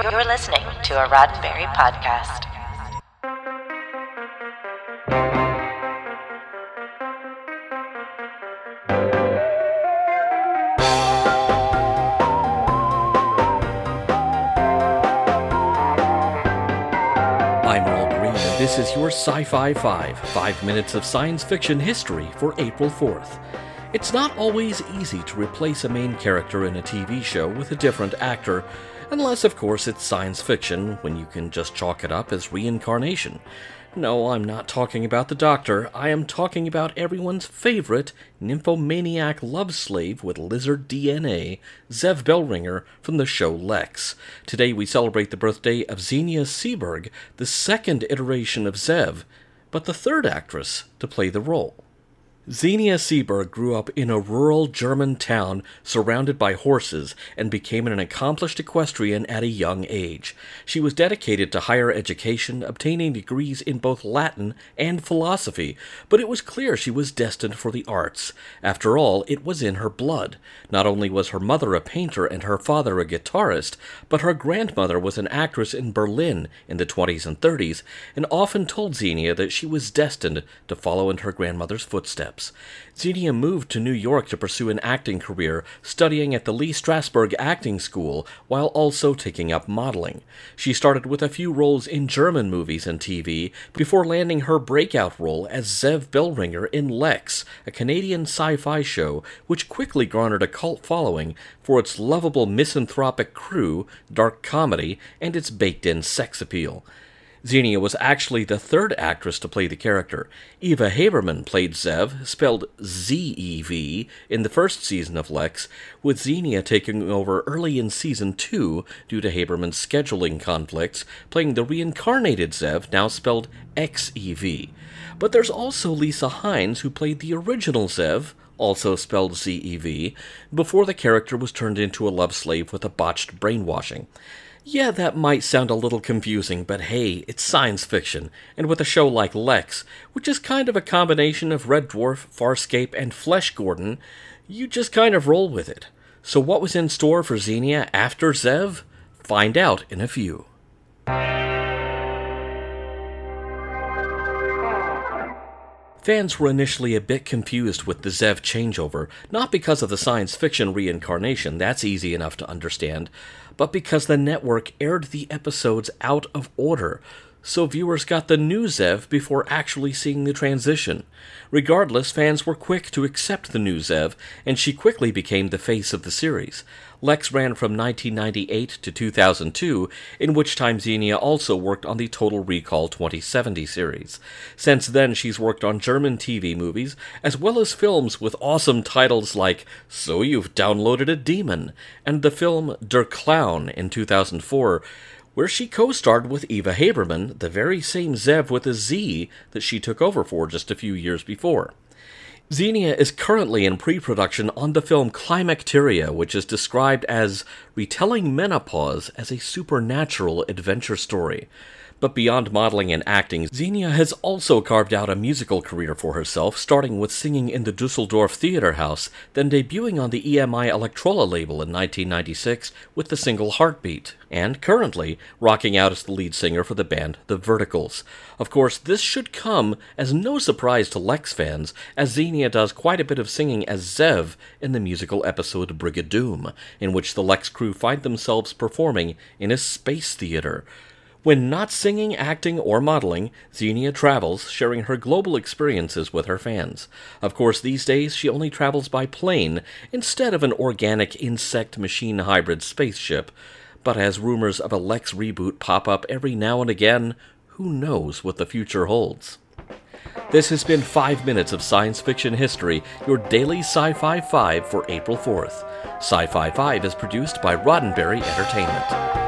You're listening to a Roddenberry podcast. I'm Earl Green, and this is your Sci Fi 5, five minutes of science fiction history for April 4th. It's not always easy to replace a main character in a TV show with a different actor, unless, of course, it's science fiction, when you can just chalk it up as reincarnation. No, I'm not talking about the Doctor. I am talking about everyone's favorite nymphomaniac love slave with lizard DNA, Zev Bellringer from the show Lexx. Today we celebrate the birthday of Xenia Seeberg, the second iteration of Zev, but the third actress to play the role. Xenia Seeberg grew up in a rural German town surrounded by horses and became an accomplished equestrian at a young age. She was dedicated to higher education, obtaining degrees in both Latin and philosophy, but it was clear she was destined for the arts. After all, it was in her blood. Not only was her mother a painter and her father a guitarist, but her grandmother was an actress in Berlin in the 20s and 30s and often told Xenia that she was destined to follow in her grandmother's footsteps. Xenia moved to New York to pursue an acting career, studying at the Lee Strasberg Acting School while also taking up modeling. She started with a few roles in German movies and TV before landing her breakout role as Zev Bellringer in Lexx, a Canadian sci fi show which quickly garnered a cult following for its lovable misanthropic crew, dark comedy, and its baked in sex appeal. Xenia was actually the third actress to play the character. Eva Habermann played Zev, spelled Z E V, in the first season of Lexx, with Xenia taking over early in season 2 due to Habermann's scheduling conflicts, playing the reincarnated Zev, now spelled X E V. But there's also Lisa Hynes, who played the original Zev, also spelled Z E V, before the character was turned into a love slave with a botched brainwashing. Yeah, that might sound a little confusing, but hey, it's science fiction, and with a show like Lexx, which is kind of a combination of Red Dwarf, Farscape, and Flesh Gordon, you just kind of roll with it. So, what was in store for Xenia after Zev? Find out in a few. Fans were initially a bit confused with the Zev changeover, not because of the science fiction reincarnation, that's easy enough to understand, but because the network aired the episodes out of order, so viewers got the new Zev before actually seeing the transition. Regardless, fans were quick to accept the new Zev, and she quickly became the face of the series. Lexx ran from 1998 to 2002, in which time Xenia also worked on the Total Recall 2070 series. Since then, she's worked on German TV movies, as well as films with awesome titles like So You've Downloaded a Demon, and the film Der Clown in 2004 where she co starred with Eva Habermann, the very same Zev with a Z that she took over for just a few years before. Xenia is currently in pre production on the film Climacteria, which is described as retelling menopause as a supernatural adventure story. But beyond modeling and acting, Xenia has also carved out a musical career for herself, starting with singing in the Dusseldorf Theater House, then debuting on the EMI Electrola label in 1996 with the single Heartbeat, and currently rocking out as the lead singer for the band The Verticals. Of course, this should come as no surprise to Lexx fans, as Xenia does quite a bit of singing as Zev in the musical episode Brigadoon, in which the Lexx crew find themselves performing in a space theater. When not singing, acting, or modeling, Xenia travels, sharing her global experiences with her fans. Of course, these days she only travels by plane instead of an organic insect machine hybrid spaceship. But as rumors of a Lexx reboot pop up every now and again, who knows what the future holds? This has been 5 Minutes of Science Fiction History, your daily Sci Fi 5 for April 4th. Sci Fi 5 is produced by Roddenberry Entertainment.